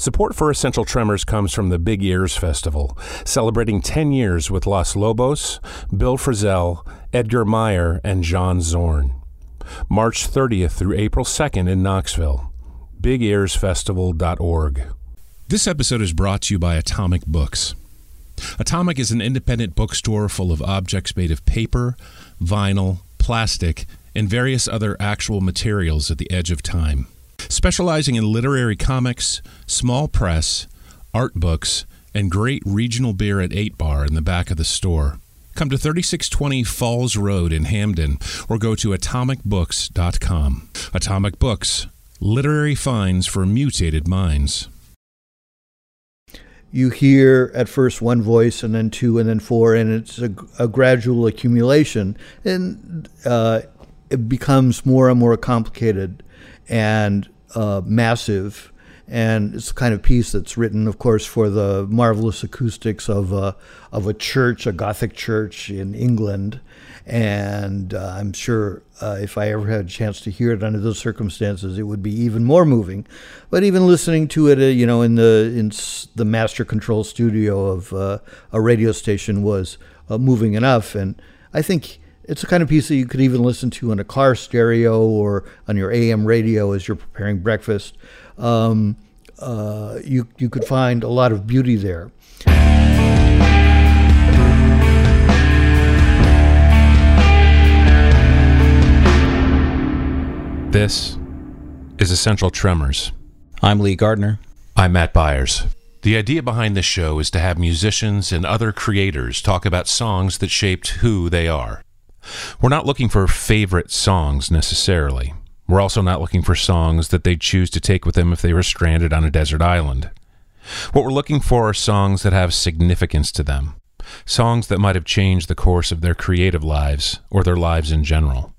Support for Essential Tremors comes from the Big Ears Festival, celebrating 10 years with Los Lobos, Bill Frisell, Edgar Meyer, and John Zorn. March 30th through April 2nd in Knoxville. BigEarsFestival.org. This episode is brought to you by Atomic Books. Atomic is an independent bookstore full of objects made of paper, vinyl, plastic, and various other actual materials at the edge of time specializing in literary comics, small press, art books, and great regional beer at 8 Bar in the back of the store. Come to 3620 Falls Road in Hampden or go to atomicbooks.com. Atomic Books, literary finds for mutated minds. You hear at first one voice and then two and then four, and it's a, a gradual accumulation, and uh, it becomes more and more complicated and uh, massive. And it's the kind of piece that's written, of course, for the marvelous acoustics of a, of a church, a Gothic church in England. And uh, I'm sure uh, if I ever had a chance to hear it under those circumstances, it would be even more moving. But even listening to it, uh, you know, in the in the master control studio of uh, a radio station was uh, moving enough. And I think it's the kind of piece that you could even listen to in a car stereo or on your AM radio as you're preparing breakfast. Um, uh, you you could find a lot of beauty there. This is Essential Tremors. I'm Lee Gardner. I'm Matt Byers. The idea behind this show is to have musicians and other creators talk about songs that shaped who they are. We're not looking for favorite songs necessarily. We're also not looking for songs that they'd choose to take with them if they were stranded on a desert island. What we're looking for are songs that have significance to them, songs that might have changed the course of their creative lives or their lives in general.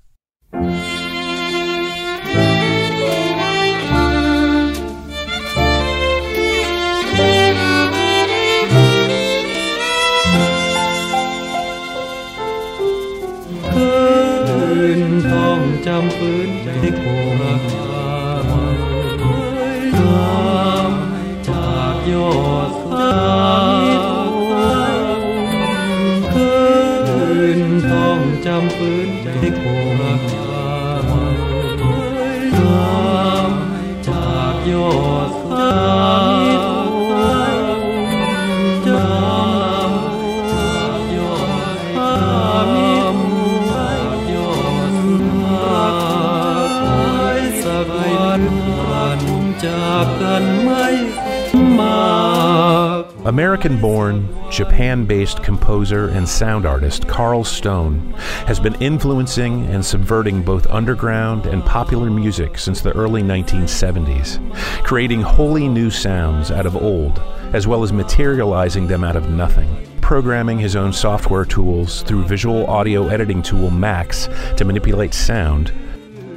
American born, Japan based composer and sound artist Carl Stone has been influencing and subverting both underground and popular music since the early 1970s, creating wholly new sounds out of old, as well as materializing them out of nothing. Programming his own software tools through visual audio editing tool Max to manipulate sound,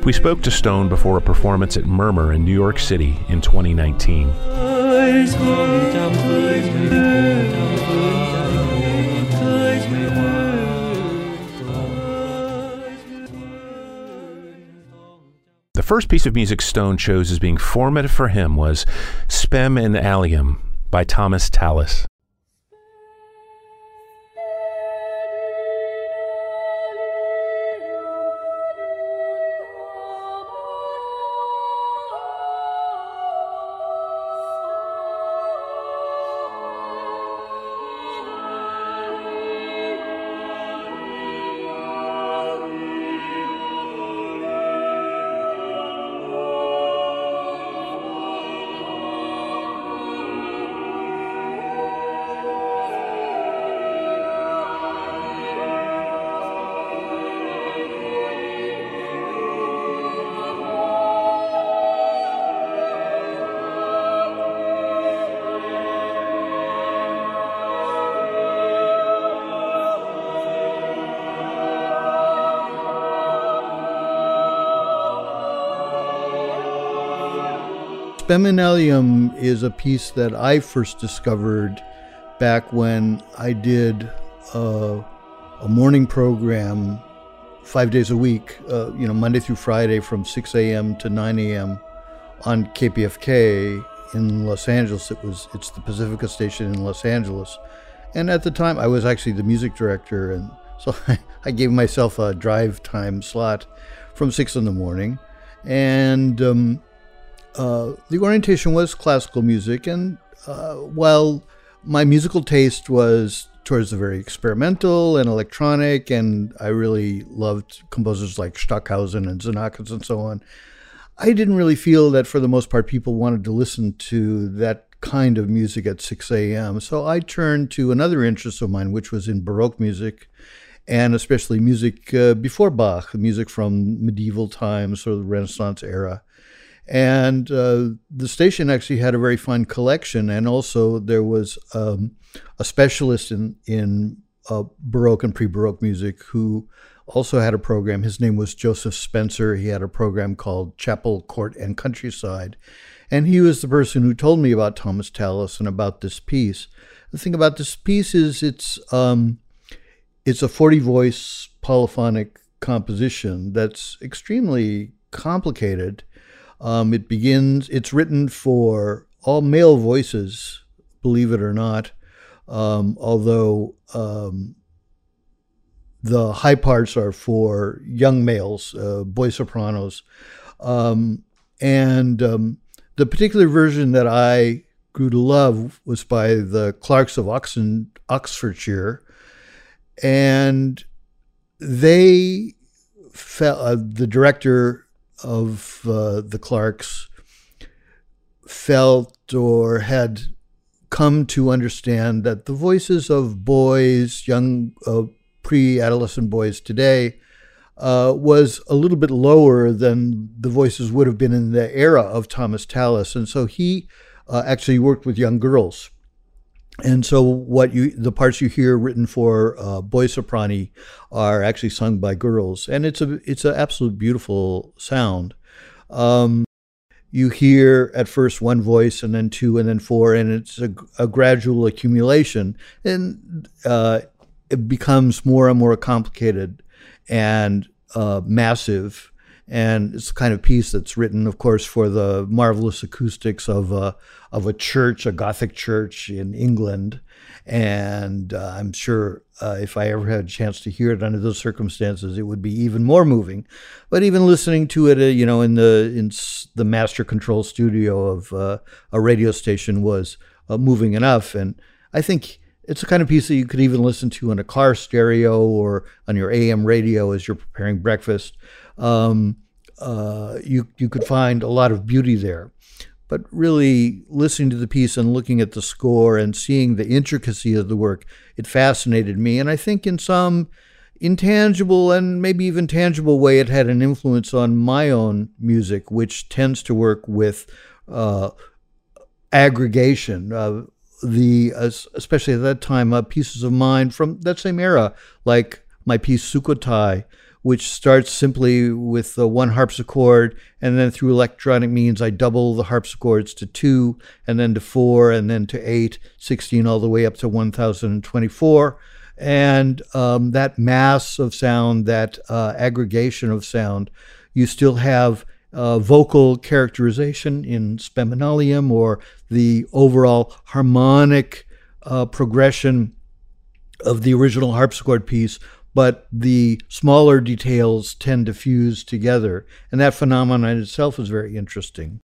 we spoke to Stone before a performance at Murmur in New York City in 2019. The first piece of music Stone chose as being formative for him was Spem in Alium by Thomas Tallis. Spem is a piece that I first discovered back when I did a, a morning program five days a week, uh, you know, Monday through Friday from 6 a.m. to 9 a.m. on KPFK in Los Angeles. It was it's the Pacifica station in Los Angeles, and at the time I was actually the music director, and so I gave myself a drive time slot from six in the morning, and um, uh, the orientation was classical music, and uh, while my musical taste was towards the very experimental and electronic, and I really loved composers like Stockhausen and Xenakis and so on. I didn't really feel that for the most part people wanted to listen to that kind of music at 6 a.m. So I turned to another interest of mine, which was in Baroque music and especially music uh, before Bach, music from medieval times or the Renaissance era. And uh, the station actually had a very fine collection, and also there was um, a specialist in in uh, Baroque and pre-Baroque music who also had a program. His name was Joseph Spencer. He had a program called Chapel, Court, and Countryside, and he was the person who told me about Thomas Tallis and about this piece. The thing about this piece is it's um, it's a 40 voice polyphonic composition that's extremely complicated. Um, it begins, it's written for all male voices, believe it or not, um, although um, the high parts are for young males, uh, boy sopranos. Um, and um, the particular version that I grew to love was by the Clerkes of Oxen, Oxfordshire and they felt uh, the director of uh, the Clerkes felt or had come to understand that the voices of boys, young uh, pre-adolescent boys today, uh, was a little bit lower than the voices would have been in the era of Thomas Tallis, and so he uh, actually worked with young girls and so what you the parts you hear written for uh, boy soprani are actually sung by girls. And it's a it's an absolute beautiful sound. Um, you hear at first one voice and then two and then four and it's a, a gradual accumulation. And uh, it becomes more and more complicated and uh, massive and it's the kind of piece that's written, of course, for the marvelous acoustics of a, of a church, a Gothic church in England. And uh, I'm sure uh, if I ever had a chance to hear it under those circumstances, it would be even more moving. But even listening to it, uh, you know, in the in the master control studio of uh, a radio station was uh, moving enough. And I think it's the kind of piece that you could even listen to in a car stereo or on your AM radio as you're preparing breakfast um, uh, you you could find a lot of beauty there. But really, listening to the piece and looking at the score and seeing the intricacy of the work, it fascinated me. And I think in some intangible and maybe even tangible way, it had an influence on my own music, which tends to work with uh, aggregation. Uh, the especially at that time, uh, pieces of mine from that same era, like my piece Sukhothai, which starts simply with the one harpsichord, and then through electronic means, I double the harpsichords to two, and then to four, and then to eight, 16, all the way up to 1024. And um, that mass of sound, that uh, aggregation of sound, you still have uh, vocal characterization in Spem in Alium or the overall harmonic uh, progression of the original harpsichord piece but the smaller details tend to fuse together. And that phenomenon itself is very interesting.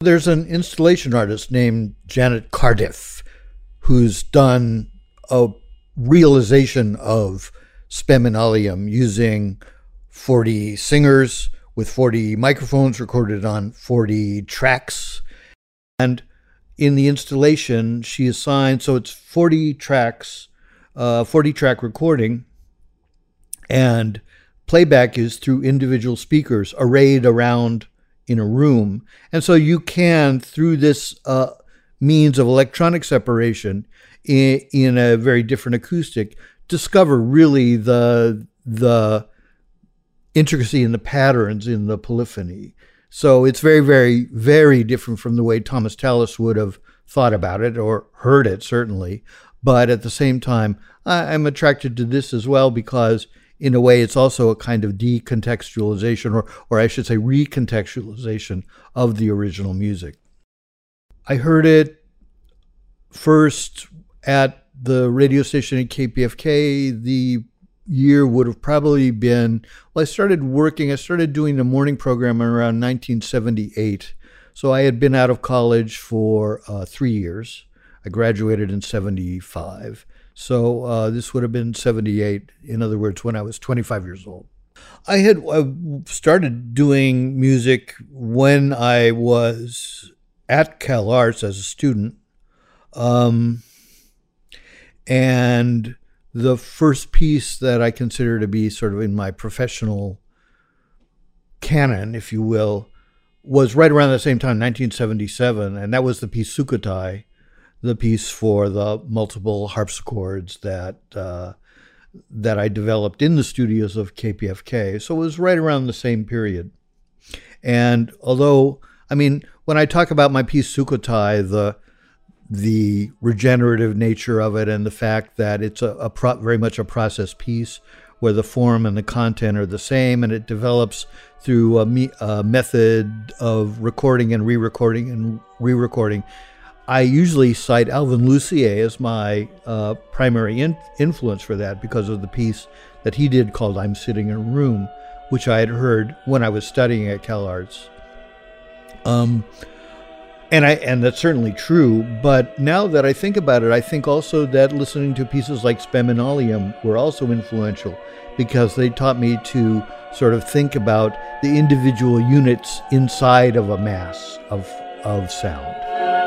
There's an installation artist named Janet Cardiff who's done a realization of Spem in Alium using 40 singers with 40 microphones recorded on 40 tracks. And in the installation, she assigned, so it's 40 tracks, uh, 40 track recording and playback is through individual speakers arrayed around in a room. And so you can, through this uh, means of electronic separation in, in a very different acoustic, discover really the the intricacy in the patterns in the polyphony. So it's very, very, very different from the way Thomas Tallis would have thought about it or heard it, certainly. But at the same time, I'm attracted to this as well because in a way, it's also a kind of decontextualization, or, or I should say, recontextualization of the original music. I heard it first at the radio station at KPFK. The year would have probably been, well, I started working, I started doing the morning program around 1978. So I had been out of college for uh, three years. I graduated in 75. So uh, this would have been 78, in other words, when I was 25 years old. I had uh, started doing music when I was at CalArts as a student. Um, and the first piece that I consider to be sort of in my professional canon, if you will, was right around the same time, 1977, and that was the piece Sukhothai, the piece for the multiple harpsichords that uh, that I developed in the studios of KPFK. So it was right around the same period. And although, I mean, when I talk about my piece Sukhothai, the the regenerative nature of it and the fact that it's a, a pro- very much a process piece where the form and the content are the same and it develops through a, me- a method of recording and re-recording and re-recording I usually cite Alvin Lucier as my uh, primary in- influence for that because of the piece that he did called I'm Sitting in a Room, which I had heard when I was studying at CalArts. Um, and I and that's certainly true. But now that I think about it, I think also that listening to pieces like Spem in Alium were also influential because they taught me to sort of think about the individual units inside of a mass of of sound.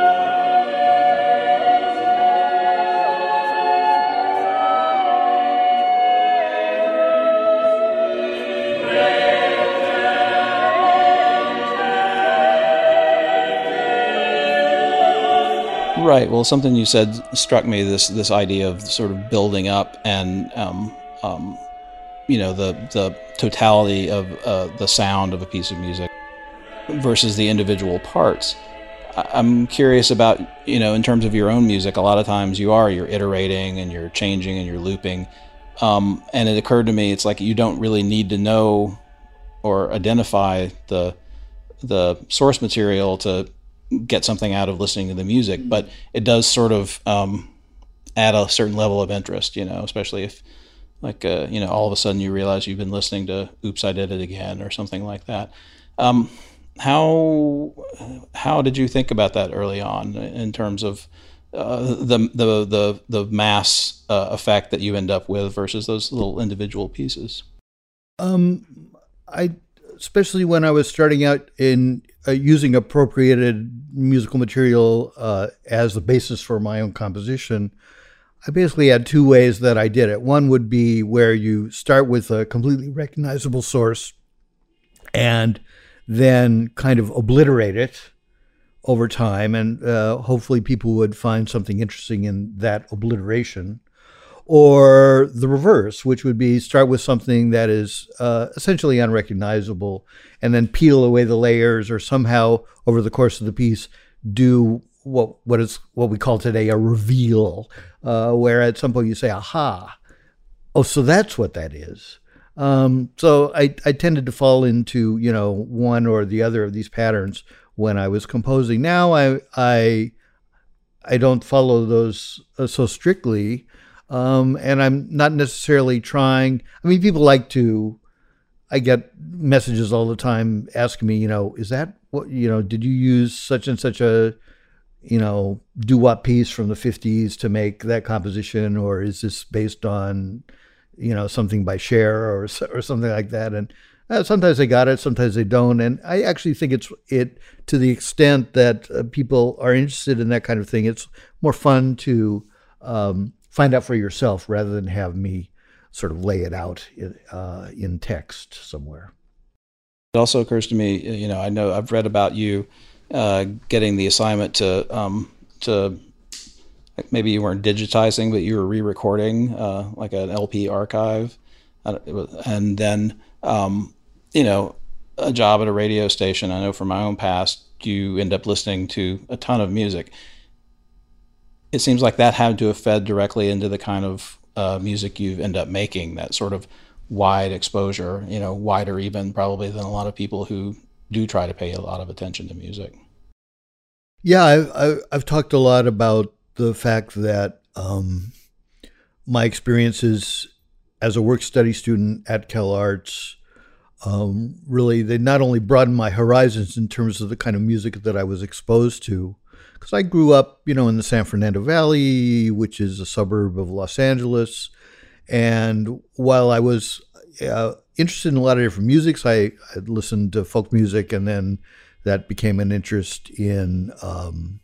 Right. Well, something you said struck me this this idea of sort of building up and um, um, you know the the totality of uh, the sound of a piece of music versus the individual parts. I'm curious about you know in terms of your own music. A lot of times you are you're iterating and you're changing and you're looping. Um, and it occurred to me it's like you don't really need to know or identify the the source material to get something out of listening to the music, mm-hmm. but it does sort of um, add a certain level of interest, you know, especially if like uh, you know all of a sudden you realize you've been listening to "Oops, I Did It Again" or something like that. Um, how how did you think about that early on in terms of uh, the the the the mass uh, effect that you end up with versus those little individual pieces? Um, I especially when I was starting out in uh, using appropriated musical material uh, as the basis for my own composition, I basically had two ways that I did it. One would be where you start with a completely recognizable source and then kind of obliterate it over time, and uh, hopefully people would find something interesting in that obliteration or the reverse, which would be start with something that is uh, essentially unrecognizable and then peel away the layers or somehow over the course of the piece do what what is what we call today a reveal, uh, where at some point you say, "Aha! Oh, so that's what that is." Um, so I, I tended to fall into you know one or the other of these patterns when I was composing. Now I I I don't follow those uh, so strictly. Um, and I'm not necessarily trying. I mean, people like to. I get messages all the time asking me, you know, is that what you know? Did you use such and such a, you know, doo wop piece from the '50s to make that composition, or is this based on, you know, something by Cher or or something like that? And uh, sometimes they got it, sometimes they don't. And I actually think it's it to the extent that uh, people are interested in that kind of thing. It's more fun to um, find out for yourself rather than have me sort of lay it out in, uh, in text somewhere. It also occurs to me, you know, I know I've read about you uh, getting the assignment to um, to maybe you weren't digitizing, but you were re-recording uh, like an LP archive, and then um, you know a job at a radio station. I know from my own past, you end up listening to a ton of music it seems like that had to have fed directly into the kind of uh, music you end up making. That sort of wide exposure, you know, wider even probably than a lot of people who do try to pay a lot of attention to music. Yeah, I, I, I've talked a lot about the fact that um, my experiences as a work study student at CalArts um, really they not only broadened my horizons in terms of the kind of music that I was exposed to, because I grew up, you know, in the San Fernando Valley, which is a suburb of Los Angeles, and while I was uh, interested in a lot of different musics, I, I, listened to folk music, and then that became an interest in um,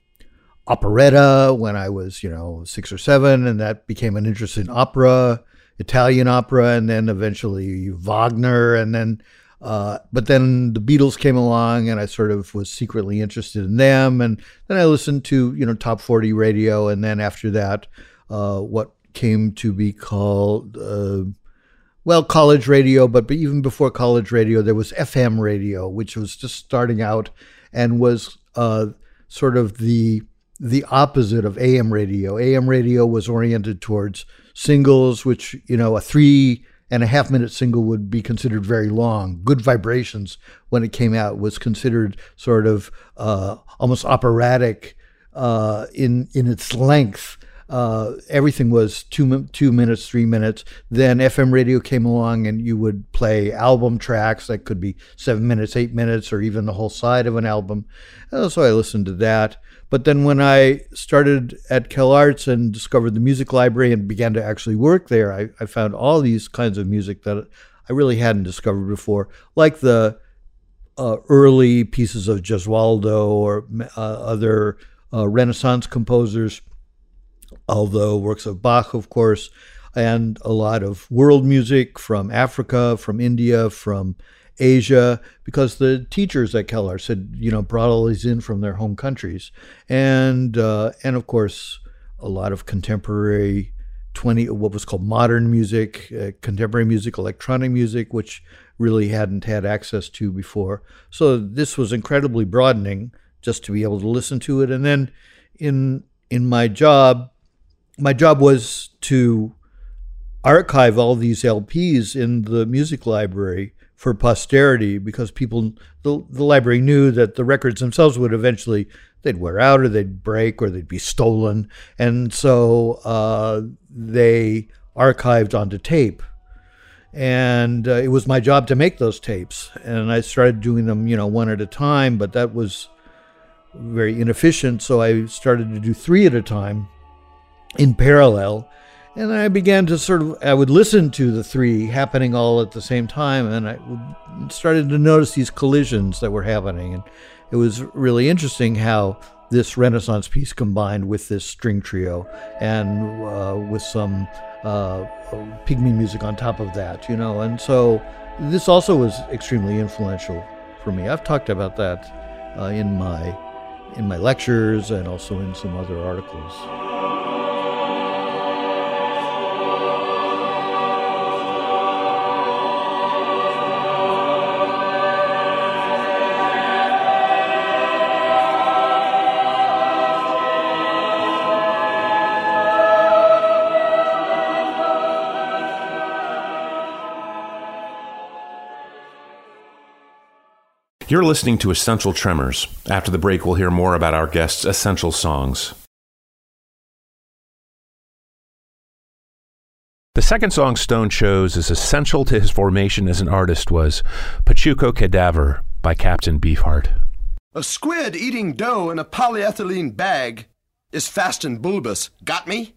operetta when I was, you know, six or seven, and that became an interest in opera Italian opera, and then eventually Wagner, and then. Uh, but then the Beatles came along, and I sort of was secretly interested in them. And then I listened to you know top forty radio, and then after that, uh, what came to be called uh, well college radio. But, but even before college radio, there was FM radio, which was just starting out and was uh, sort of the the opposite of AM radio. AM radio was oriented towards singles, which, you know, a three and a half minute single would be considered very long. Good Vibrations, when it came out, was considered sort of uh, almost operatic uh, in in its length. Uh, everything was two two minutes, three minutes. Then FM radio came along, and you would play album tracks that could be seven minutes, eight minutes, or even the whole side of an album. So I listened to that. But then when I started at CalArts and discovered the music library and began to actually work there, I, I found all these kinds of music that I really hadn't discovered before, like the uh, early pieces of Gesualdo or uh, other uh, Renaissance composers, although works of Bach, of course, and a lot of world music from Africa, from India, from Asia, because the teachers at Arts had, you know, brought all these in from their home countries, and uh, and of course a lot of contemporary twenty what was called modern music, uh, contemporary music, electronic music, which really hadn't had access to before. So this was incredibly broadening just to be able to listen to it, and then in in my job, my job was to archive all these LPs in the music library for posterity because people the, the library knew that the records themselves would eventually they'd wear out or they'd break or they'd be stolen. And so uh, they archived onto tape. And uh, it was my job to make those tapes. And i started doing them you know one at a time but that was very inefficient. So i started to do three at a time in parallel and I began to sort of, I would listen to the three happening all at the same time, and I started to notice these collisions that were happening. And it was really interesting how this Renaissance piece combined with this string trio and uh, with some uh, pygmy music on top of that, you know. And so this also was extremely influential for me. I've talked about that uh, in my in my lectures and also in some other articles. You're listening to Essential Tremors. After the break, we'll hear more about our guest's essential songs. The second song Stone chose as essential to his formation as an artist was Pachuco Cadaver by Captain Beefheart. A squid eating dough in a polyethylene bag is fast and bulbous. Got me?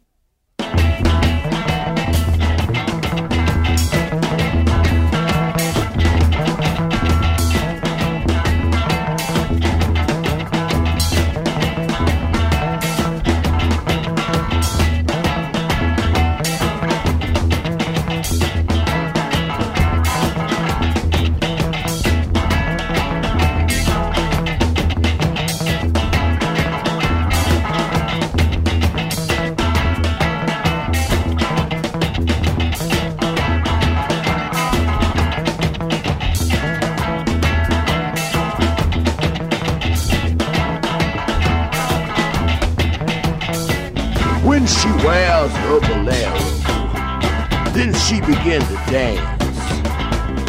Begin to dance.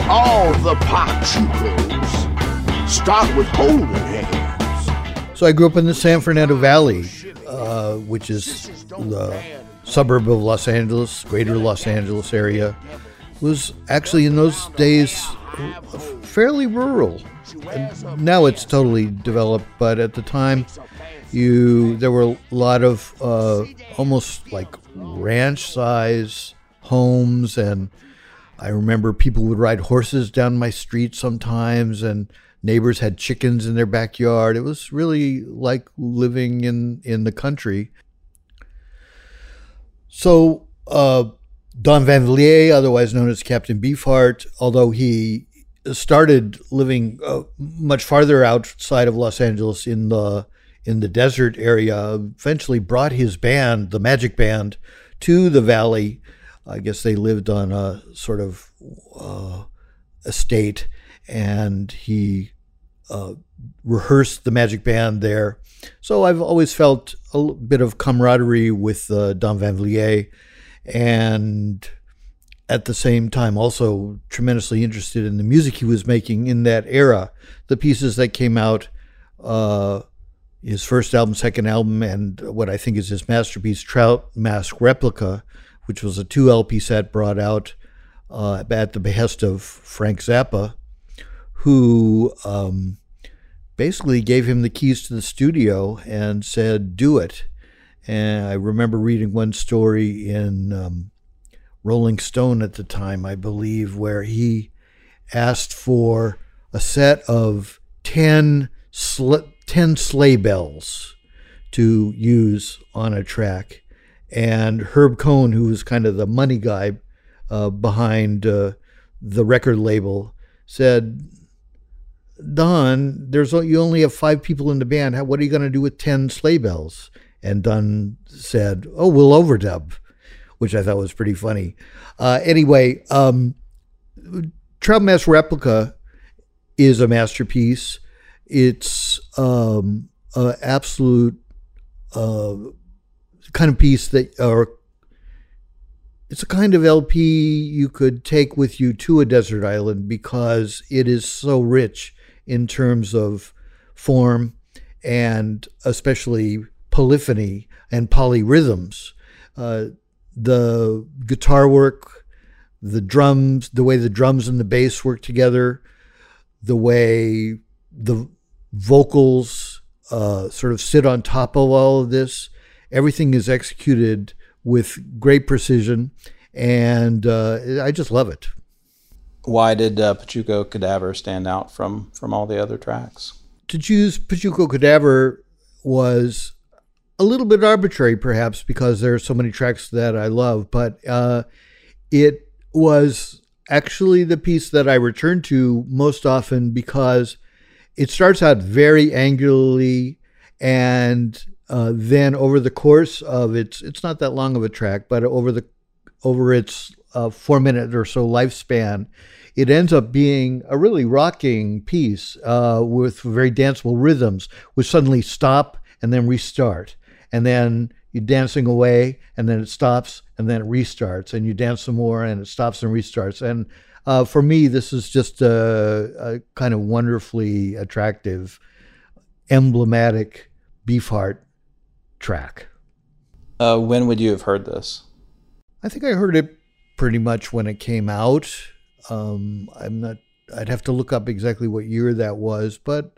All the pachucos start with holding hands. So I grew up in the San Fernando Valley, uh, which is the suburb of Los Angeles, greater Los Angeles area. It was actually in those days fairly rural. Now it's totally developed, but at the time, you there were a lot of uh, almost like ranch size homes and I remember people would ride horses down my street sometimes, and neighbors had chickens in their backyard. It was really like living in, in the country. So, uh, Don Van Vliet, otherwise known as Captain Beefheart, although he started living uh, much farther outside of Los Angeles in the in the desert area, eventually brought his band, the Magic Band, to the valley I guess they lived on a sort of uh, estate, and he uh, rehearsed the Magic Band there. So I've always felt a bit of camaraderie with uh, Don Van Vliet, and at the same time also tremendously interested in the music he was making in that era. The pieces that came out, uh, his first album, second album, and what I think is his masterpiece, Trout Mask Replica, which was a two LP set brought out uh, at the behest of Frank Zappa, who um, basically gave him the keys to the studio and said, "Do it." And I remember reading one story in um, Rolling Stone at the time, I believe, where he asked for a set of 10, sl- 10 sleigh bells to use on a track and Herb Cohen, who was kind of the money guy uh, behind uh, the record label, said, "Don, there's you only have five people in the band. How, what are you going to do with ten sleigh bells?" And Don said, "Oh, we'll overdub," which I thought was pretty funny. Uh, anyway, um, Mask Replica is a masterpiece. It's um, absolute uh, kind of piece that, or it's a kind of LP you could take with you to a desert island because it is so rich in terms of form and especially polyphony and polyrhythms. Uh, the guitar work, the drums, the way the drums and the bass work together, the way the vocals uh, sort of sit on top of all of this Everything is executed with great precision, and uh, I just love it. Why did uh, Pachuco Cadaver stand out from from all the other tracks? To choose Pachuco Cadaver was a little bit arbitrary, perhaps, because there are so many tracks that I love, but uh, it was actually the piece that I return to most often because it starts out very angularly and uh, then over the course of its, it's not that long of a track, but over the over its uh, four minute or so lifespan, it ends up being a really rocking piece uh, with very danceable rhythms, which suddenly stop and then restart, and then you're dancing away, and then it stops, and then it restarts, and you dance some more, and it stops and restarts. And uh, for me, this is just a, a kind of wonderfully attractive, emblematic Beefheart track. Uh, when would you have heard this? I think I heard it pretty much when it came out. Um, I'm not. I'd have to look up exactly what year that was, but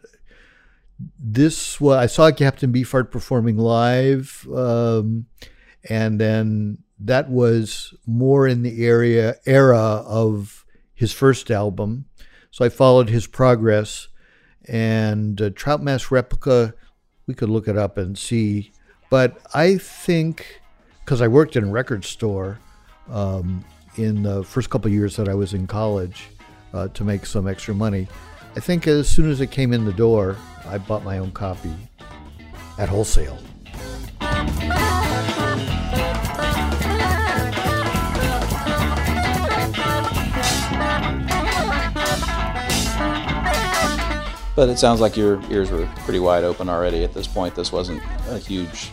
this was. I saw Captain Beefheart performing live, um, and then that was more in the area era of his first album. So I followed his progress, and uh, Trout Mask Replica. We could look it up and see but I think because I worked in a record store um, in the first couple years that I was in college uh, to make some extra money, I think as soon as it came in the door, I bought my own copy at wholesale. But it sounds like your ears were pretty wide open already at this point. This wasn't a huge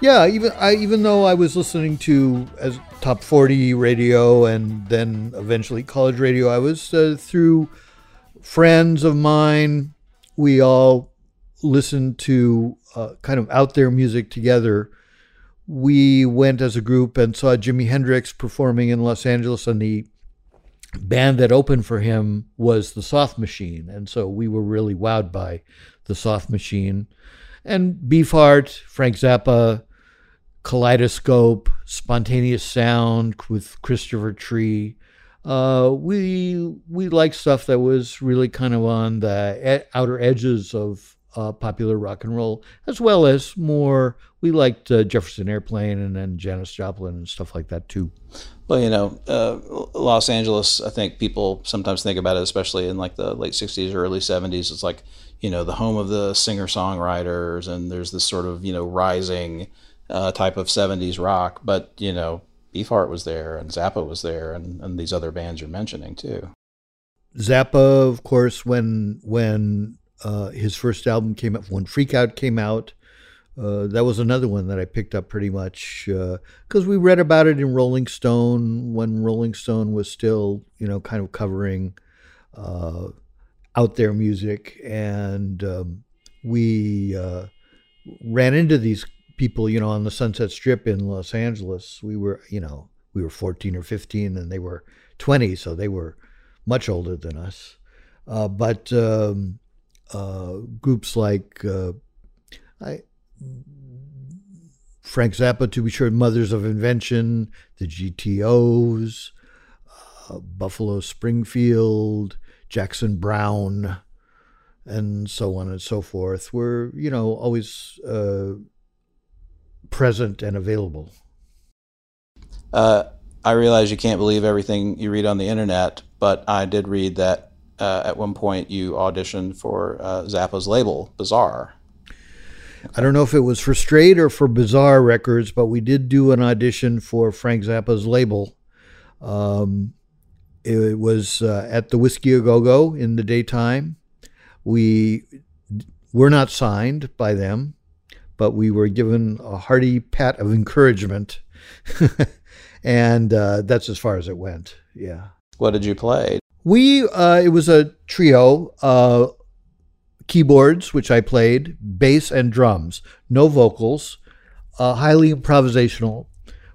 yeah, even I even though I was listening to as top 40 radio and then eventually college radio, I was uh, through friends of mine. We all listened to uh, kind of out there music together, we went as a group and saw Jimi Hendrix performing in Los Angeles, on the band that opened for him was the Soft Machine, and so we were really wowed by the Soft Machine, and Beefheart, Frank Zappa, Kaleidoscope, Spontaneous Sound with Christopher Tree. Uh, we we liked stuff that was really kind of on the outer edges of uh, popular rock and roll, as well as more. We liked uh, Jefferson Airplane and then Janis Joplin and stuff like that too. Well, you know, uh, Los Angeles. I think people sometimes think about it, especially in like the late '60s or early '70s. It's like you know the home of the singer songwriters, and there's this sort of you know rising uh, type of '70s rock. But you know, Beefheart was there, and Zappa was there, and, and these other bands you're mentioning too. Zappa, of course, when when uh, his first album came out, when Freak Out came out, uh, that was another one that I picked up pretty much because uh, we read about it in Rolling Stone when Rolling Stone was still, you know, kind of covering uh, out there music, and um, we uh, ran into these people, you know, on the Sunset Strip in Los Angeles. We were, you know, we were 14 or 15, and they were 20, so they were much older than us. Uh, but um, groups like uh, I, Frank Zappa, to be sure, Mothers of Invention, the GTOs, uh, Buffalo Springfield, Jackson Browne, and so on and so forth, were, you know, always uh, present and available. Uh, I realize you can't believe everything you read on the internet, but I did read that uh, at one point you auditioned for uh, Zappa's label, Bizarre. I don't know if it was for Straight or for Bizarre Records, but we did do an audition for Frank Zappa's label. Um, it was uh, at the Whisky A Go Go in the daytime. We were not signed by them, but we were given a hearty pat of encouragement. and uh, that's as far as it went. Yeah. What did you play? We uh, it was a trio, uh, keyboards which I played, bass and drums, no vocals, uh, highly improvisational.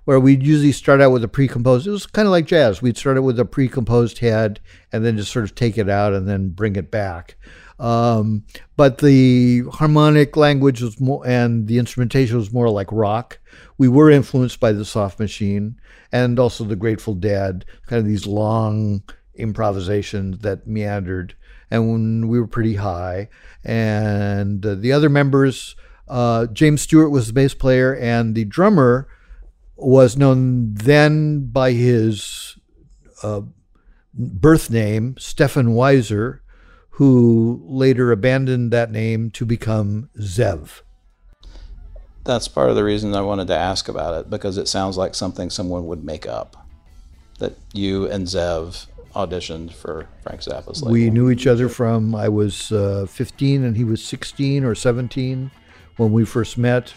Where we'd usually start out with a pre-composed. It was kind of like jazz. We'd start out with a pre-composed head and then just sort of take it out and then bring it back. Um, but the harmonic language was more, and the instrumentation was more like rock. We were influenced by the Soft Machine and also the Grateful Dead, kind of these long improvisation that meandered, and we were pretty high. And uh, the other members, uh, James Stewart was the bass player, and the drummer was known then by his uh, birth name, Stefan Weisser, who later abandoned that name to become Zev. That's part of the reason I wanted to ask about it because it sounds like something someone would make up. That you and Zev auditioned for Frank Zappa's label. We knew each other from I was uh, 15 and he was 16 or 17 when we first met.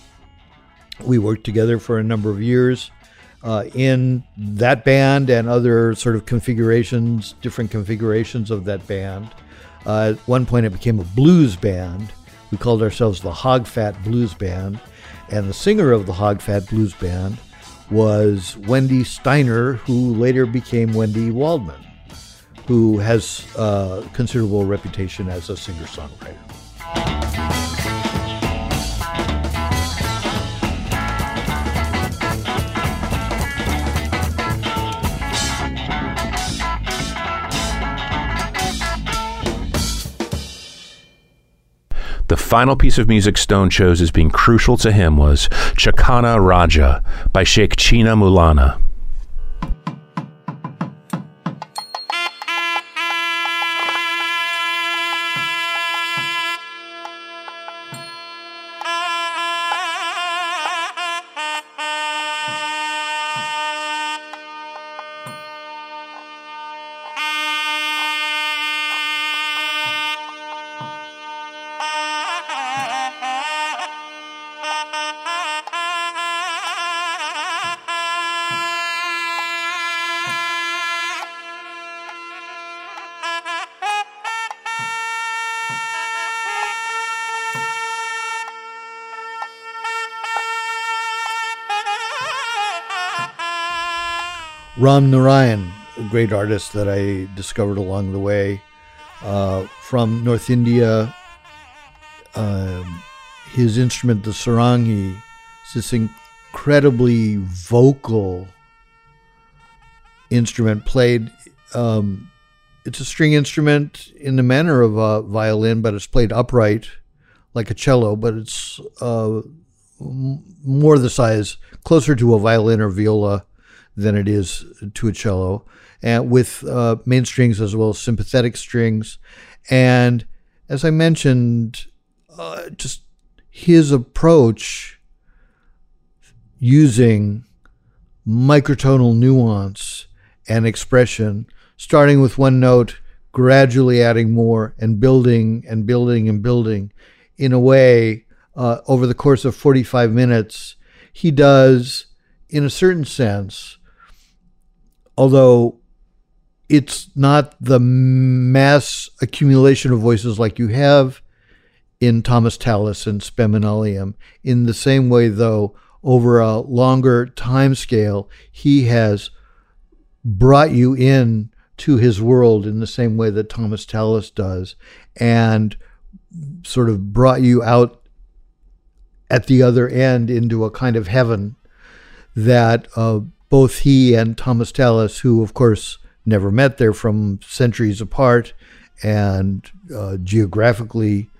We worked together for a number of years uh, in that band and other sort of configurations, different configurations of that band. Uh, at one point, it became a blues band. We called ourselves the Hog Fat Blues Band. And the singer of the Hog Fat Blues Band was Wendy Steiner, who later became Wendy Waldman who has a uh, considerable reputation as a singer songwriter. The final piece of music Stone chose as being crucial to him was Chakkani Raja by Sheik Chinna Moulana. Ram Narayan, a great artist that I discovered along the way uh, from North India. Um, his instrument, the sarangi, is this incredibly vocal instrument played. Um, it's a string instrument in the manner of a violin, but it's played upright like a cello, but it's uh, more the size, closer to a violin or viola than it is to a cello, and with uh, main strings as well as sympathetic strings. And as I mentioned, uh, just his approach using microtonal nuance and expression, starting with one note, gradually adding more, and building and building and building in a way uh, over the course of 45 minutes. He does, in a certain sense, although it's not the mass accumulation of voices like you have in Thomas Tallis and Spem in Alium. in the same way, though, over a longer time scale, he has brought you in to his world in the same way that Thomas Tallis does, and sort of brought you out at the other end into a kind of heaven that uh, both he and Thomas Tallis, who of course never met, they're from centuries apart and uh, geographically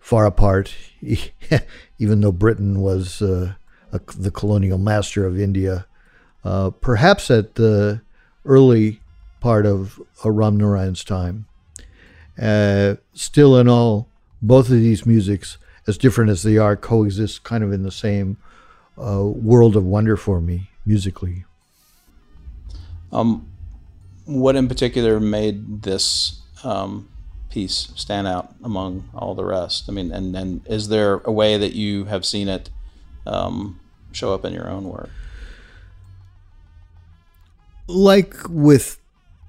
far apart, even though Britain was uh, a, the colonial master of India. Uh, perhaps at the early part of Ram Narayan's time. Uh, still, in all, both of these musics, as different as they are, coexist kind of in the same uh, world of wonder for me musically. Um, what in particular made this um, piece stand out among all the rest? I mean, and, and is there a way that you have seen it um, show up in your own work? Like with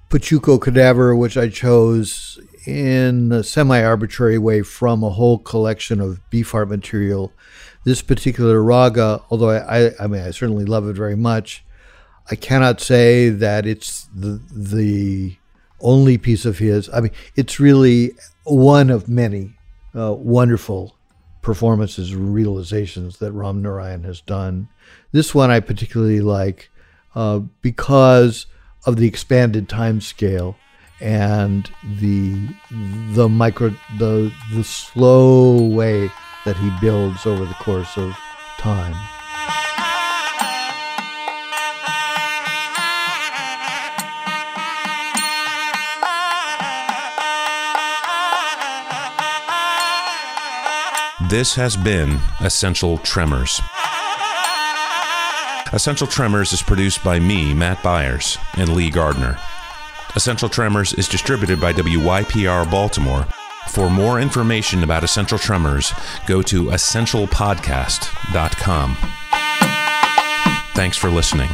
Pachuco Cadaver, which I chose in a semi arbitrary way from a whole collection of beefheart material. This particular raga, although I, I, I mean, I certainly love it very much, I cannot say that it's the, the only piece of his. I mean, it's really one of many uh, wonderful performances and realizations that Ram Narayan has done. This one I particularly like uh, because of the expanded time scale and the the micro the the slow way that he builds over the course of time. This has been Essential Tremors. Essential Tremors is produced by me, Matt Byers, and Lee Gardner. Essential Tremors is distributed by WYPR Baltimore. For more information about Essential Tremors, go to essentialpodcast.com. Thanks for listening.